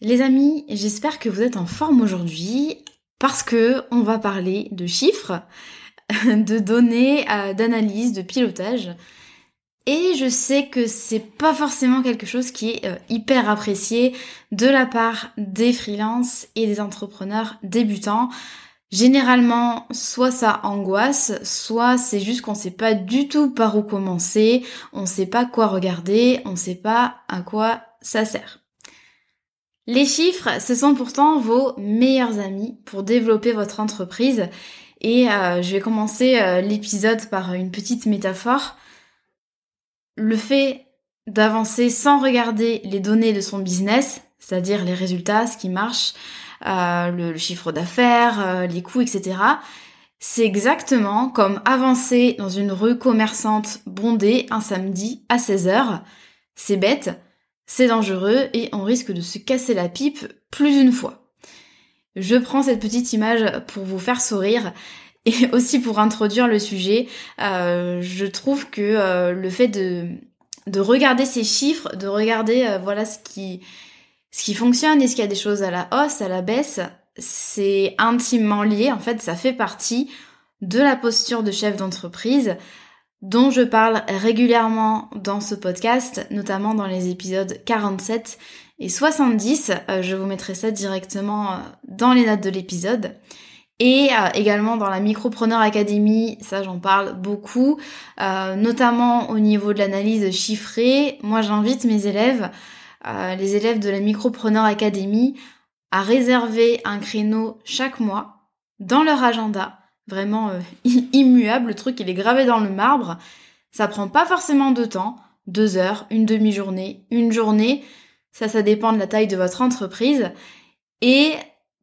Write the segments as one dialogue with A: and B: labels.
A: Les amis, j'espère que vous êtes en forme aujourd'hui parce que on va parler de chiffres, de données, euh, d'analyse, de pilotage. Et je sais que c'est pas forcément quelque chose qui est euh, hyper apprécié de la part des freelances et des entrepreneurs débutants. Généralement, soit ça angoisse, soit c'est juste qu'on sait pas du tout par où commencer, on sait pas quoi regarder, on sait pas à quoi ça sert. Les chiffres, ce sont pourtant vos meilleurs amis pour développer votre entreprise. Et euh, je vais commencer euh, l'épisode par une petite métaphore. Le fait d'avancer sans regarder les données de son business, c'est-à-dire les résultats, ce qui marche, euh, le, chiffre d'affaires, les coûts, etc., c'est exactement comme avancer dans une rue commerçante bondée un samedi à 16h. C'est bête, c'est dangereux et on risque de se casser la pipe plus d'une fois. Je prends cette petite image pour vous faire sourire et aussi pour introduire le sujet. Euh, je trouve que euh, le fait de, de regarder ces chiffres, de regarder euh, voilà ce qui ce qui fonctionne, est-ce qu'il y a des choses à la hausse, à la baisse, c'est intimement lié. En fait, ça fait partie de la posture de chef d'entreprise, dont je parle régulièrement dans ce podcast, notamment dans les épisodes 47 et 70. Euh, je vous mettrai ça directement euh, dans les notes de l'épisode. Et euh, également dans la Micropreneur Academy, ça j'en parle beaucoup, notamment au niveau de l'analyse chiffrée. Moi j'invite mes élèves, les élèves de la Micropreneur Academy, à réserver un créneau chaque mois dans leur agenda vraiment euh, immuable, le truc il est gravé dans le marbre. Ça prend pas forcément de temps, deux heures, une demi-journée, une journée, ça ça dépend de la taille de votre entreprise. Et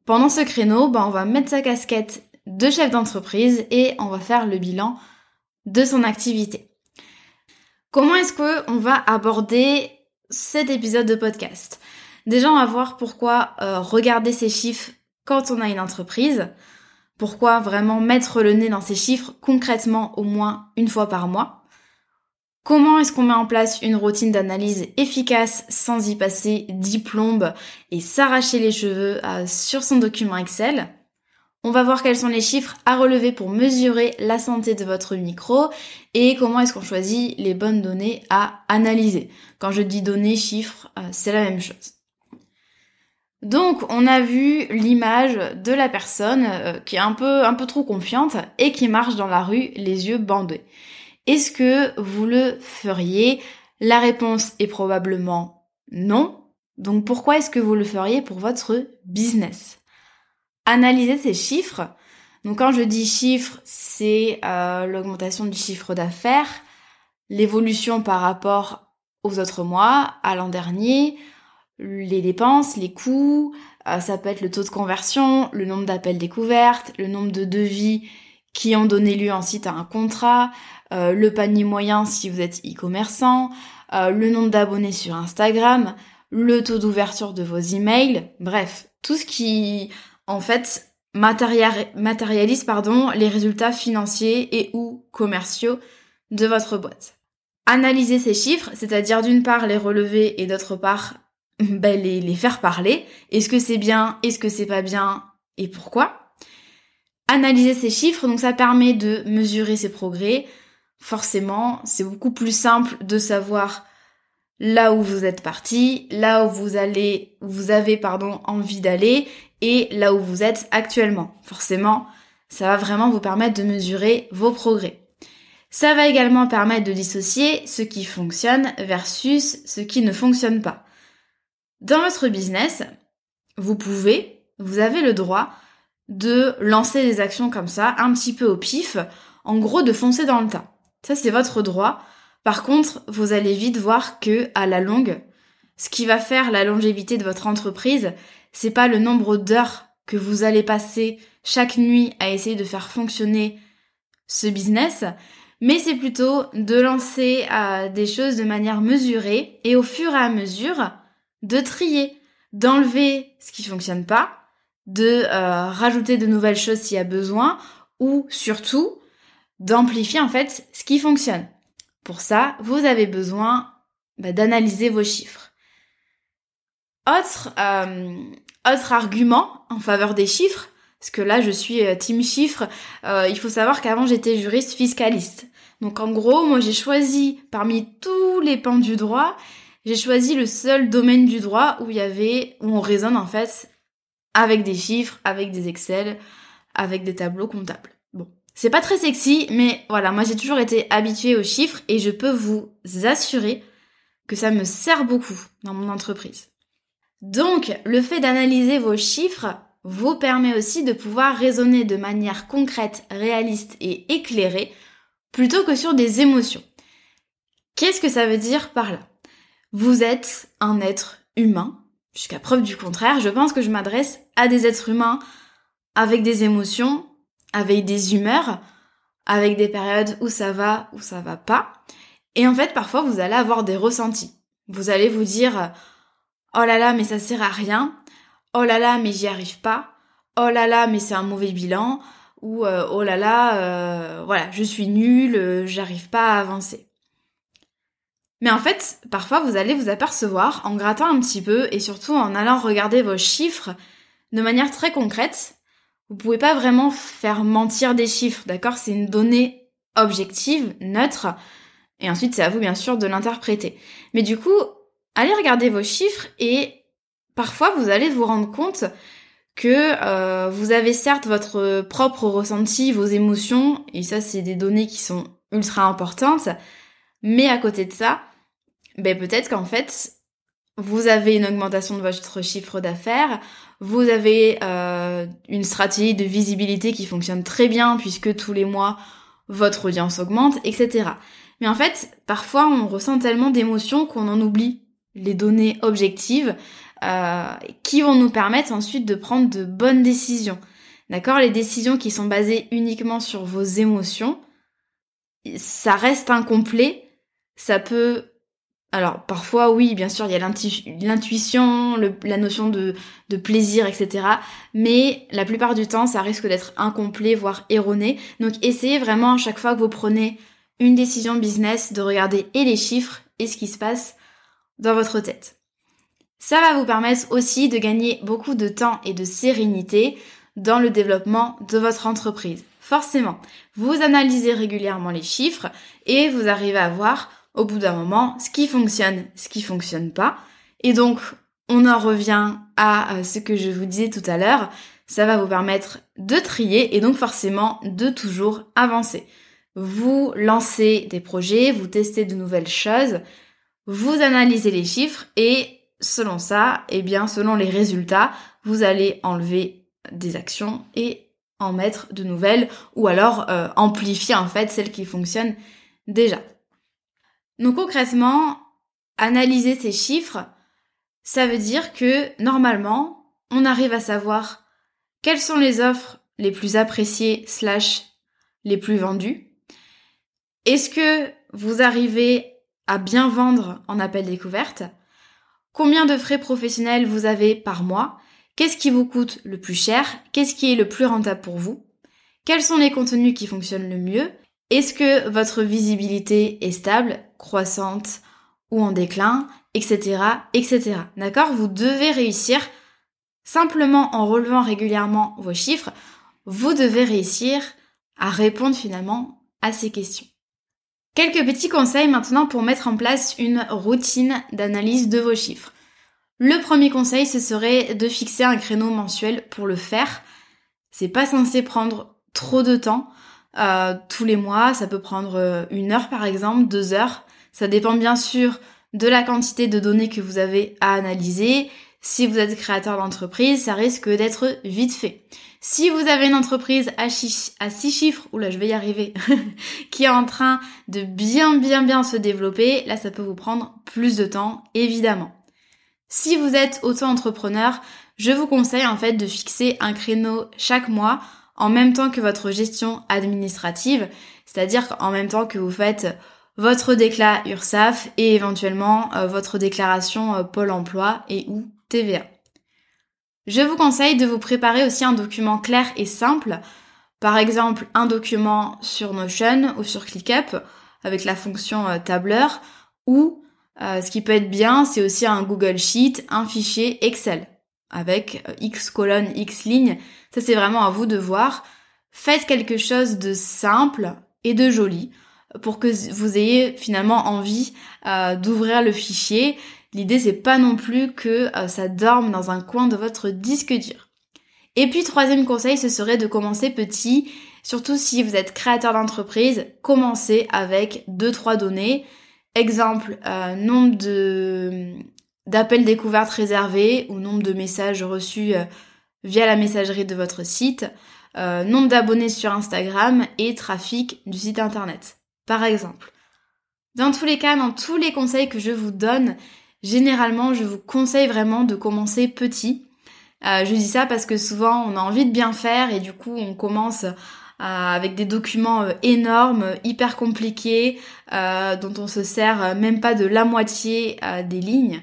A: pendant ce créneau, ben, on va mettre sa casquette de chef d'entreprise et on va faire le bilan de son activité. Comment est-ce que on va aborder cet épisode de podcast? Déjà, on va voir pourquoi euh, regarder ces chiffres quand on a une entreprise. Pourquoi vraiment mettre le nez dans ces chiffres concrètement au moins une fois par mois? Comment est-ce qu'on met en place une routine d'analyse efficace sans y passer dix plombes et s'arracher les cheveux euh, sur son document Excel? On va voir quels sont les chiffres à relever pour mesurer la santé de votre micro et comment est-ce qu'on choisit les bonnes données à analyser. Quand je dis données, chiffres, euh, c'est la même chose. Donc on a vu l'image de la personne euh, qui est un peu trop confiante et qui marche dans la rue les yeux bandés. Est-ce que vous le feriez? La réponse est probablement non. Donc pourquoi est-ce que vous le feriez pour votre business? Analysez ces chiffres. Donc quand je dis chiffres, c'est euh, l'augmentation du chiffre d'affaires, l'évolution par rapport aux autres mois, à l'an dernier, les dépenses, les coûts, euh, ça peut être le taux de conversion, le nombre d'appels découvertes, le nombre de devis qui ont donné lieu ensuite à un contrat, euh, le panier moyen si vous êtes e-commerçant, euh, le nombre d'abonnés sur Instagram, le taux d'ouverture de vos emails, bref, tout ce qui en fait matérialise pardon, les résultats financiers et ou commerciaux de votre boîte. Analyser ces chiffres, c'est-à-dire d'une part les relever et d'autre part ben, les, les faire parler. Est-ce que c'est bien? Est-ce que c'est pas bien? Et pourquoi? Analyser ces chiffres, donc ça permet de mesurer ses progrès. Forcément, c'est beaucoup plus simple de savoir là où vous êtes parti, là où vous allez, vous avez pardon envie d'aller et là où vous êtes actuellement. Forcément, ça va vraiment vous permettre de mesurer vos progrès. Ça va également permettre de dissocier ce qui fonctionne versus ce qui ne fonctionne pas. Dans votre business, vous pouvez, vous avez le droit de lancer des actions comme ça, un petit peu au pif, en gros de foncer dans le tas. Ça c'est votre droit. Par contre, vous allez vite voir que à la longue, ce qui va faire la longévité de votre entreprise, c'est pas le nombre d'heures que vous allez passer chaque nuit à essayer de faire fonctionner ce business, mais c'est plutôt de lancer euh, des choses de manière mesurée et au fur et à mesure de trier, d'enlever ce qui fonctionne pas, de euh, rajouter de nouvelles choses s'il y a besoin ou surtout d'amplifier en fait ce qui fonctionne. Pour ça, vous avez besoin bah, d'analyser vos chiffres. Autre, euh, autre argument en faveur des chiffres, parce que là je suis euh, team chiffres, il faut savoir qu'avant j'étais juriste fiscaliste. Donc en gros, moi j'ai choisi parmi tous les pans du droit, j'ai choisi le seul domaine du droit où il y avait, où on raisonne en fait avec des chiffres, avec des Excel, avec des tableaux comptables. Bon, c'est pas très sexy, mais voilà, moi j'ai toujours été habituée aux chiffres et je peux vous assurer que ça me sert beaucoup dans mon entreprise. Donc, le fait d'analyser vos chiffres vous permet aussi de pouvoir raisonner de manière concrète, réaliste et éclairée plutôt que sur des émotions. Qu'est-ce que ça veut dire par là? Vous êtes un être humain Jusqu'à preuve du contraire, je pense que je m'adresse à des êtres humains avec des émotions, avec des humeurs, avec des périodes où ça va, où ça va pas. Et en fait, parfois, vous allez avoir des ressentis. Vous allez vous dire, oh là là, mais ça sert à rien. Oh là là, mais j'y arrive pas. Oh là là, mais c'est un mauvais bilan. Ou euh, oh là là, euh, voilà, je suis nulle, euh, j'arrive pas à avancer. Mais en fait, parfois vous allez vous apercevoir en grattant un petit peu et surtout en allant regarder vos chiffres de manière très concrète. Vous pouvez pas vraiment faire mentir des chiffres, d'accord? C'est une donnée objective, neutre, et ensuite c'est à vous bien sûr de l'interpréter. Mais du coup, allez regarder vos chiffres et parfois vous allez vous rendre compte que euh, vous avez certes votre propre ressenti, vos émotions, et ça c'est des données qui sont ultra importantes, mais à côté de ça, ben peut-être qu'en fait, vous avez une augmentation de votre chiffre d'affaires, vous avez euh, une stratégie de visibilité qui fonctionne très bien puisque tous les mois, votre audience augmente, etc. Mais en fait, parfois, on ressent tellement d'émotions qu'on en oublie les données objectives euh, qui vont nous permettre ensuite de prendre de bonnes décisions. D'accord? Les décisions qui sont basées uniquement sur vos émotions, ça reste incomplet, ça peut alors parfois oui, bien sûr, il y a l'intuition, la notion de, plaisir, etc. Mais la plupart du temps, ça risque d'être incomplet, voire erroné. Donc essayez vraiment à chaque fois que vous prenez une décision business de regarder et les chiffres et ce qui se passe dans votre tête. Ça va vous permettre aussi de gagner beaucoup de temps et de sérénité dans le développement de votre entreprise. Forcément, vous analysez régulièrement les chiffres et vous arrivez à voir au bout d'un moment ce qui fonctionne, ce qui fonctionne pas. Et donc, on en revient à euh, ce que je vous disais tout à l'heure. Ça va vous permettre de trier et donc forcément de toujours avancer. Vous lancez des projets, vous testez de nouvelles choses, vous analysez les chiffres et selon ça, et eh bien selon les résultats, vous allez enlever des actions et en mettre de nouvelles ou alors euh, amplifier en fait celles qui fonctionnent déjà. Donc concrètement, analyser ces chiffres, ça veut dire que normalement, on arrive à savoir quelles sont les offres les plus appréciées slash les plus vendues. Est-ce que vous arrivez à bien vendre en appel découverte? Combien de frais professionnels vous avez par mois? Qu'est-ce qui vous coûte le plus cher? Qu'est-ce qui est le plus rentable pour vous? Quels sont les contenus qui fonctionnent le mieux? Est-ce que votre visibilité est stable, croissante ou en déclin, etc., etc. D'accord? Vous devez réussir simplement en relevant régulièrement vos chiffres. Vous devez réussir à répondre finalement à ces questions. Quelques petits conseils maintenant pour mettre en place une routine d'analyse de vos chiffres. Le premier conseil, ce serait de fixer un créneau mensuel pour le faire. C'est pas censé prendre trop de temps. Euh, tous les mois, ça peut prendre euh, une heure par exemple, deux heures. Ça dépend bien sûr de la quantité de données que vous avez à analyser. Si vous êtes créateur d'entreprise, ça risque d'être vite fait. Si vous avez une entreprise à, six chiffres, oula je vais y arriver, qui est en train de bien bien bien se développer, là ça peut vous prendre plus de temps, évidemment. Si vous êtes auto-entrepreneur, je vous conseille en fait de fixer un créneau chaque mois en même temps que votre gestion administrative, c'est-à-dire qu'en même temps que vous faites votre déclat URSAF et éventuellement euh, votre déclaration euh, Pôle emploi et ou TVA. Je vous conseille de vous préparer aussi un document clair et simple, par exemple un document sur Notion ou sur ClickUp avec la fonction euh, tableur ou ce qui peut être bien, c'est aussi un Google Sheet, un fichier Excel avec X colonnes, X lignes. Ça, c'est vraiment à vous de voir. Faites quelque chose de simple et de joli pour que vous ayez finalement envie euh, d'ouvrir le fichier. L'idée, c'est pas non plus que ça dorme dans un coin de votre disque dur. Et puis, troisième conseil, ce serait de commencer petit. Surtout si vous êtes créateur d'entreprise, commencez avec deux, trois données Exemple, euh, nombre de d'appels découvertes réservés ou nombre de messages reçus euh, via la messagerie de votre site, euh, nombre d'abonnés sur Instagram et trafic du site internet, par exemple. Dans tous les cas, dans tous les conseils que je vous donne, généralement, je vous conseille vraiment de commencer petit. je dis ça parce que souvent, on a envie de bien faire et du coup, on commence euh, avec des documents euh, énormes, hyper compliqués, euh, dont on se sert même pas de la moitié des lignes.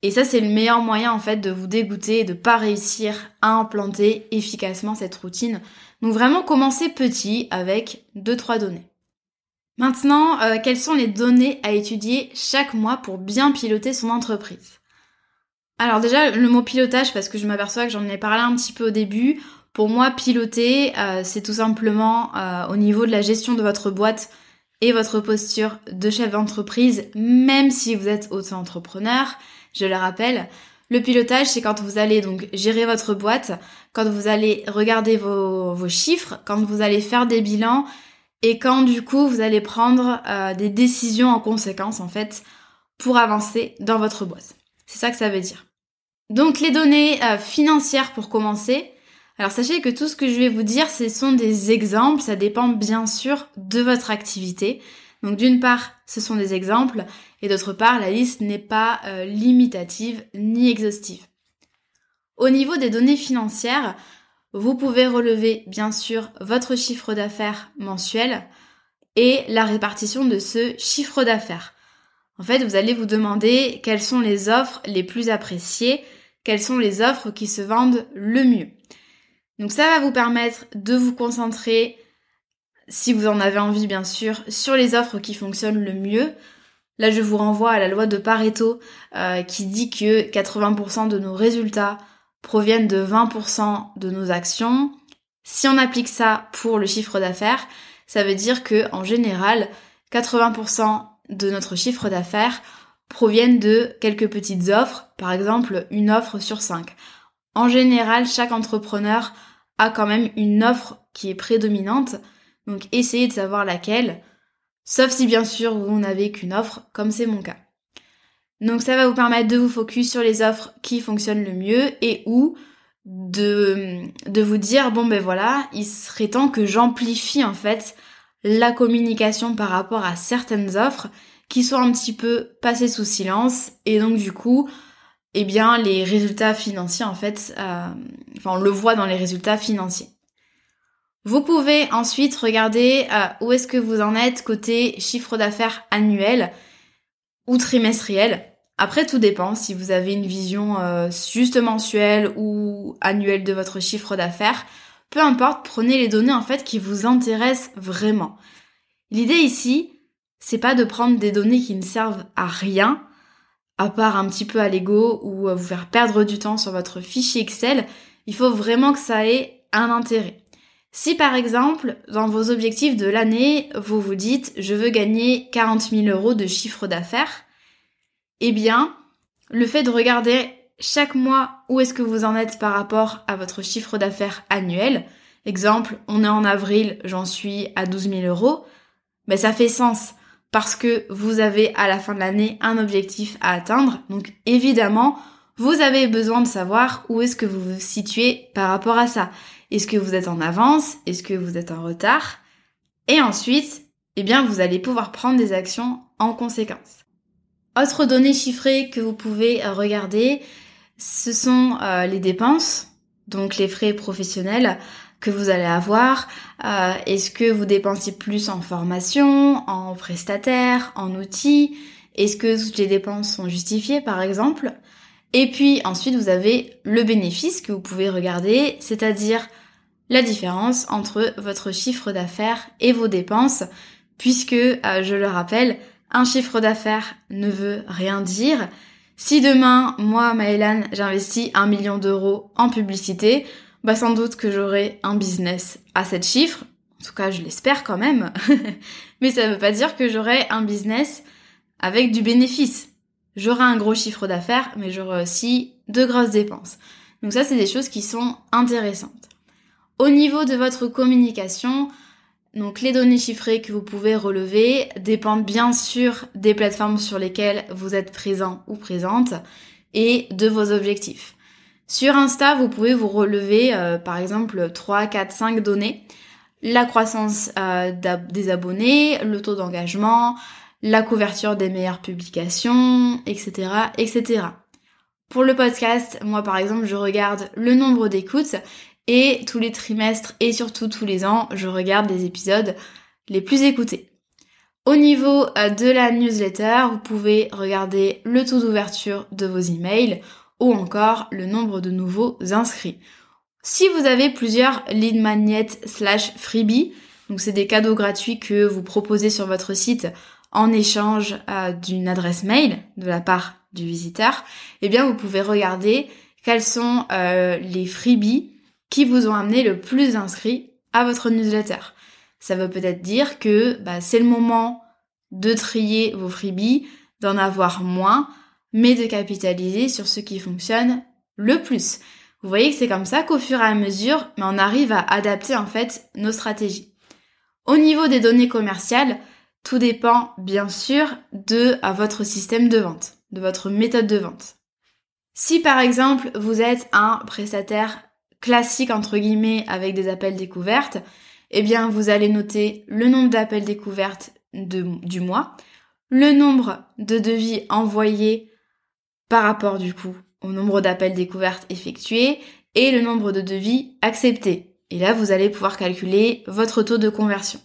A: Et ça, c'est le meilleur moyen en fait de vous dégoûter et de pas réussir à implanter efficacement cette routine. Donc vraiment commencer petit avec 2-3 données. Maintenant, quelles sont les données à étudier chaque mois pour bien piloter son entreprise? Alors déjà, le mot pilotage, parce que je m'aperçois que j'en ai parlé un petit peu au début, pour moi, piloter, euh, c'est tout simplement euh, au niveau de la gestion de votre boîte et votre posture de chef d'entreprise, même si vous êtes auto-entrepreneur. Je le rappelle, le pilotage, c'est quand vous allez donc gérer votre boîte, quand vous allez regarder vos chiffres, quand vous allez faire des bilans et quand du coup vous allez prendre euh, des décisions en conséquence en fait pour avancer dans votre boîte. C'est ça que ça veut dire. Donc les données financières pour commencer, alors sachez que tout ce que je vais vous dire, ce sont des exemples, ça dépend bien sûr de votre activité. Donc d'une part, ce sont des exemples, et d'autre part, la liste n'est pas euh, limitative ni exhaustive. Au niveau des données financières, vous pouvez relever bien sûr votre chiffre d'affaires mensuel et la répartition de ce chiffre d'affaires. En fait, vous allez vous demander quelles sont les offres les plus appréciées, quelles sont les offres qui se vendent le mieux. Donc ça va vous permettre de vous concentrer, si vous en avez envie bien sûr, sur les offres qui fonctionnent le mieux. Là, je vous renvoie à la loi de Pareto euh, qui dit que 80% de nos résultats proviennent de 20% de nos actions. Si on applique ça pour le chiffre d'affaires, ça veut dire que en général, 80% de notre chiffre d'affaires proviennent de quelques petites offres, par exemple une offre sur 5. En général, chaque entrepreneur a quand même une offre qui est prédominante. Donc essayez de savoir laquelle, sauf si bien sûr vous n'avez qu'une offre, comme c'est mon cas. Donc ça va vous permettre de vous focus sur les offres qui fonctionnent le mieux et de, de vous dire bon ben voilà, il serait temps que j'amplifie en fait la communication par rapport à certaines offres qui sont un petit peu passées sous silence et donc du coup eh bien les résultats financiers en fait, euh, enfin on le voit dans les résultats financiers. Vous pouvez ensuite regarder euh, où est-ce que vous en êtes côté chiffre d'affaires annuel ou trimestriel. Après, tout dépend si vous avez une vision euh, juste mensuelle ou annuelle de votre chiffre d'affaires. Peu importe, prenez les données en fait qui vous intéressent vraiment. L'idée ici, c'est pas de prendre des données qui ne servent à rien, à part un petit peu à l'ego ou à vous faire perdre du temps sur votre fichier Excel. Il faut vraiment que ça ait un intérêt. Si par exemple, dans vos objectifs de l'année, vous vous dites je veux gagner 40 000 euros de chiffre d'affaires, eh bien, le fait de regarder chaque mois où est-ce que vous en êtes par rapport à votre chiffre d'affaires annuel, exemple, on est en avril, j'en suis à 12 000 euros, ben ça fait sens parce que vous avez à la fin de l'année un objectif à atteindre. Donc évidemment, vous avez besoin de savoir où est-ce que vous vous situez par rapport à ça. Est-ce que vous êtes en avance? Est-ce que vous êtes en retard? Et ensuite, eh bien, vous allez pouvoir prendre des actions en conséquence. Autre donnée chiffrée que vous pouvez euh, regarder, ce sont euh, les dépenses, donc les frais professionnels que vous allez avoir. Euh, est-ce que vous dépensez plus en formation, en prestataire, en outils? Est-ce que toutes les dépenses sont justifiées par exemple? Et puis ensuite vous avez le bénéfice que vous pouvez regarder, c'est-à-dire la différence entre votre chiffre d'affaires et vos dépenses, puisque, je le rappelle, un chiffre d'affaires ne veut rien dire. Si demain, moi, Maëlan, j'investis un million d'euros en publicité, bah sans doute que j'aurai un business à cette chiffre. En tout cas, je l'espère quand même. Mais ça ne veut pas dire que j'aurai un business avec du bénéfice. J'aurai un gros chiffre d'affaires, mais j'aurai aussi de grosses dépenses. Donc ça, c'est des choses qui sont intéressantes. Au niveau de votre communication, donc les données chiffrées que vous pouvez relever dépendent bien sûr des plateformes sur lesquelles vous êtes présent ou présente et de vos objectifs. Sur Insta, vous pouvez vous relever euh, par exemple 3, 4, 5 données. La croissance euh, des abonnés, le taux d'engagement, la couverture des meilleures publications, etc., etc. Pour le podcast, moi par exemple, je regarde le nombre d'écoutes et tous les trimestres et surtout tous les ans, je regarde les épisodes les plus écoutés. Au niveau euh, de la newsletter, vous pouvez regarder le taux d'ouverture de vos emails ou encore le nombre de nouveaux inscrits. Si vous avez plusieurs lead magnets slash freebies, donc c'est des cadeaux gratuits que vous proposez sur votre site en échange euh, d'une adresse mail de la part du visiteur, eh bien vous pouvez regarder quels sont euh, les freebies qui vous ont amené le plus d'inscrits à votre newsletter. Ça veut peut-être dire que bah, c'est le moment de trier vos freebies, d'en avoir moins, mais de capitaliser sur ce qui fonctionne le plus. Vous voyez que c'est comme ça qu'au fur et à mesure, on arrive à adapter en fait nos stratégies. Au niveau des données commerciales, tout dépend bien sûr de à votre système de vente, de votre méthode de vente. Si par exemple vous êtes un prestataire classique entre guillemets avec des appels découvertes, eh bien vous allez noter le nombre d'appels découvertes du mois, le nombre de devis envoyés par rapport du coup au nombre d'appels découvertes effectués et le nombre de devis acceptés. Et là, vous allez pouvoir calculer votre taux de conversion.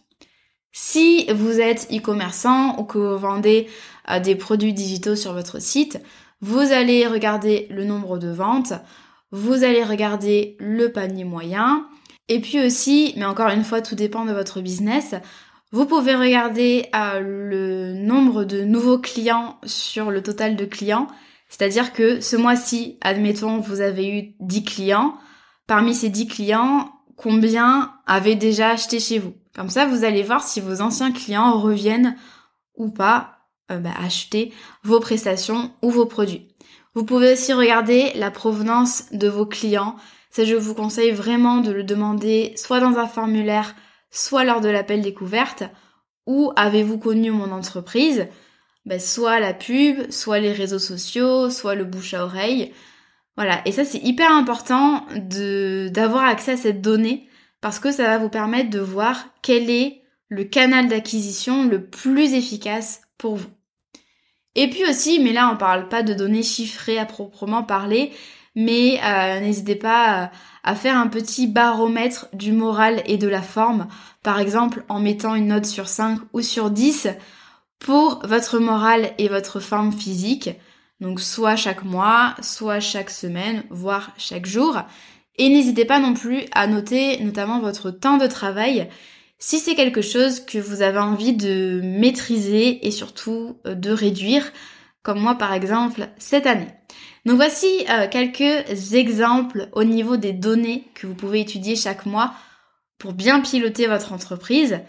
A: Si vous êtes e-commerçant ou que vous vendez euh, des produits digitaux sur votre site, vous allez regarder le nombre de ventes, vous allez regarder le panier moyen. Et puis aussi, mais encore une fois, tout dépend de votre business, vous pouvez regarder euh, le nombre de nouveaux clients sur le total de clients. C'est-à-dire que ce mois-ci, admettons, vous avez eu 10 clients. Parmi ces 10 clients, combien avaient déjà acheté chez vous? Comme ça, vous allez voir si vos anciens clients reviennent ou pas euh, bah, acheter vos prestations ou vos produits. Vous pouvez aussi regarder la provenance de vos clients. Ça, je vous conseille vraiment de le demander soit dans un formulaire, soit lors de l'appel découverte. Où avez-vous connu mon entreprise? Ben, Soit la pub, soit les réseaux sociaux, soit le bouche à oreille. Voilà, et ça c'est hyper important d'avoir accès à cette donnée parce que ça va vous permettre de voir quel est le canal d'acquisition le plus efficace pour vous. Et puis aussi, mais là on parle pas de données chiffrées à proprement parler, mais euh, n'hésitez pas à, faire un petit baromètre du moral et de la forme, par exemple en mettant une note sur 5 ou sur 10 pour votre moral et votre forme physique. Donc soit chaque mois, soit chaque semaine, voire chaque jour. Et n'hésitez pas non plus à noter notamment votre temps de travail si c'est quelque chose que vous avez envie de maîtriser et surtout euh, de réduire, comme moi par exemple cette année. Donc voici euh, quelques exemples au niveau des données que vous pouvez étudier chaque mois pour bien piloter votre entreprise.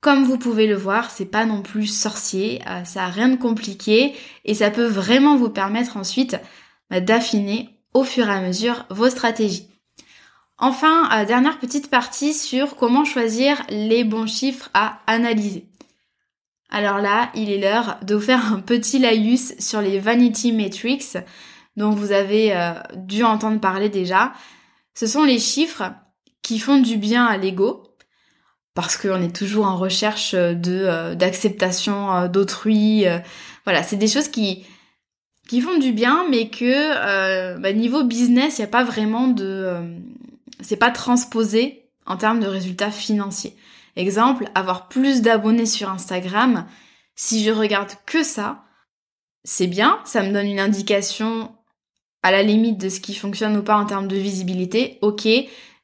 A: Comme vous pouvez le voir, c'est pas non plus sorcier, euh, ça a rien de compliqué et ça peut vraiment vous permettre ensuite bah, d'affiner au fur et à mesure vos stratégies. Enfin, euh, dernière petite partie sur comment choisir les bons chiffres à analyser. Alors là, il est l'heure de vous faire un petit laïus sur les vanity metrics dont vous avez euh, dû entendre parler déjà. Ce sont les chiffres qui font du bien à l'ego, parce qu'on est toujours en recherche euh, d'acceptation d'autrui. Voilà, c'est des choses qui qui font du bien, mais que bah, niveau business, il n'y a pas vraiment de, c'est pas transposé en termes de résultats financiers. Exemple, avoir plus d'abonnés sur Instagram. Si je regarde que ça, c'est bien, ça me donne une indication à la limite de ce qui fonctionne ou pas en termes de visibilité. Ok,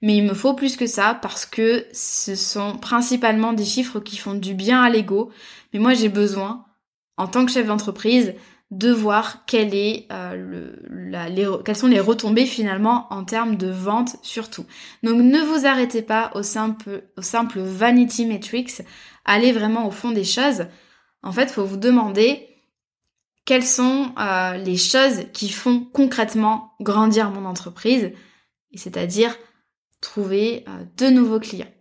A: mais il me faut plus que ça parce que ce sont principalement des chiffres qui font du bien à l'ego. Mais moi j'ai besoin, en tant que chef d'entreprise, de voir est, euh, le, quelles sont les retombées finalement en termes de vente surtout. Donc ne vous arrêtez pas au simple, vanity metrics, allez vraiment au fond des choses. En fait, il faut vous demander quelles sont euh, les choses qui font concrètement grandir mon entreprise, c'est-à-dire trouver euh, de nouveaux clients.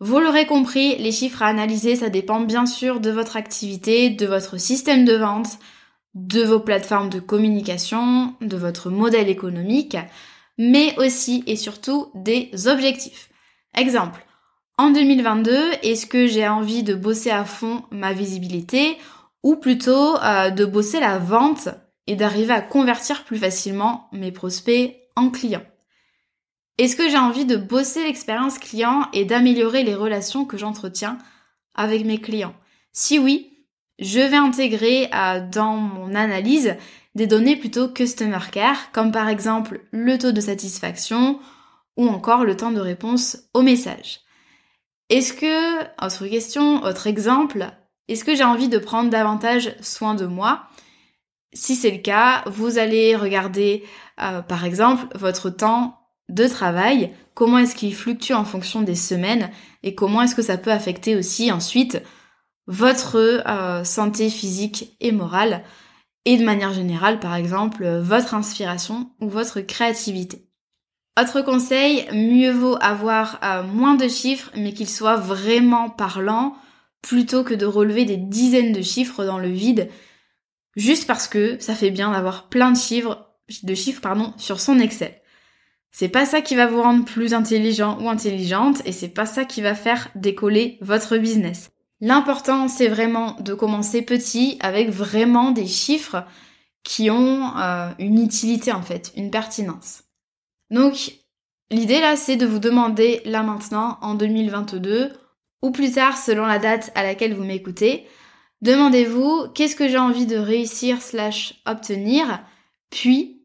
A: Vous l'aurez compris, les chiffres à analyser, ça dépend bien sûr de votre activité, de votre système de vente, de vos plateformes de communication, de votre modèle économique, mais aussi et surtout des objectifs. Exemple, en 2022, est-ce que j'ai envie de bosser à fond ma visibilité ou plutôt euh, de bosser la vente et d'arriver à convertir plus facilement mes prospects en clients? Est-ce que j'ai envie de bosser l'expérience client et d'améliorer les relations que j'entretiens avec mes clients? Si oui, je vais intégrer dans mon analyse des données plutôt customer care, comme par exemple le taux de satisfaction ou encore le temps de réponse au message. Est-ce que, autre question, autre exemple, est-ce que j'ai envie de prendre davantage soin de moi? Si c'est le cas, vous allez regarder euh, par exemple votre temps de travail, comment est-ce qu'il fluctue en fonction des semaines et comment est-ce que ça peut affecter aussi ensuite votre euh, santé physique et morale et de manière générale par exemple votre inspiration ou votre créativité. Autre conseil, mieux vaut avoir euh, moins de chiffres mais qu'ils soient vraiment parlants plutôt que de relever des dizaines de chiffres dans le vide juste parce que ça fait bien d'avoir plein de chiffres, de chiffres pardon, sur son Excel. C'est pas ça qui va vous rendre plus intelligent ou intelligente et c'est pas ça qui va faire décoller votre business. L'important, c'est vraiment de commencer petit avec vraiment des chiffres qui ont euh, une utilité en fait, une pertinence. Donc, l'idée là, c'est de vous demander là maintenant, en 2022, ou plus tard selon la date à laquelle vous m'écoutez, demandez-vous qu'est-ce que j'ai envie de réussir slash obtenir, puis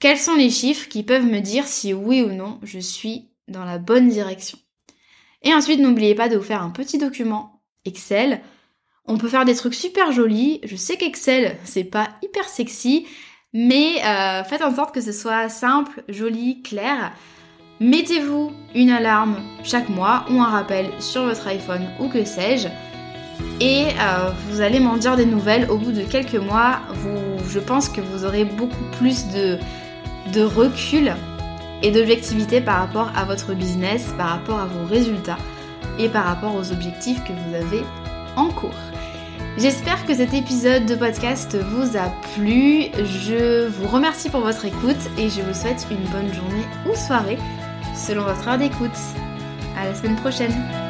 A: quels sont les chiffres qui peuvent me dire si oui ou non je suis dans la bonne direction Et ensuite, n'oubliez pas de vous faire un petit document Excel. On peut faire des trucs super jolis. Je sais qu'Excel, c'est pas hyper sexy, mais euh, faites en sorte que ce soit simple, joli, clair. Mettez-vous une alarme chaque mois ou un rappel sur votre iPhone ou que sais-je. Et euh, vous allez m'en dire des nouvelles au bout de quelques mois. Je pense que vous aurez beaucoup plus de recul et d'objectivité par rapport à votre business, par rapport à vos résultats et par rapport aux objectifs que vous avez en cours. J'espère que cet épisode de podcast vous a plu. Je vous remercie pour votre écoute et je vous souhaite une bonne journée ou soirée selon votre heure d'écoute. À la semaine prochaine.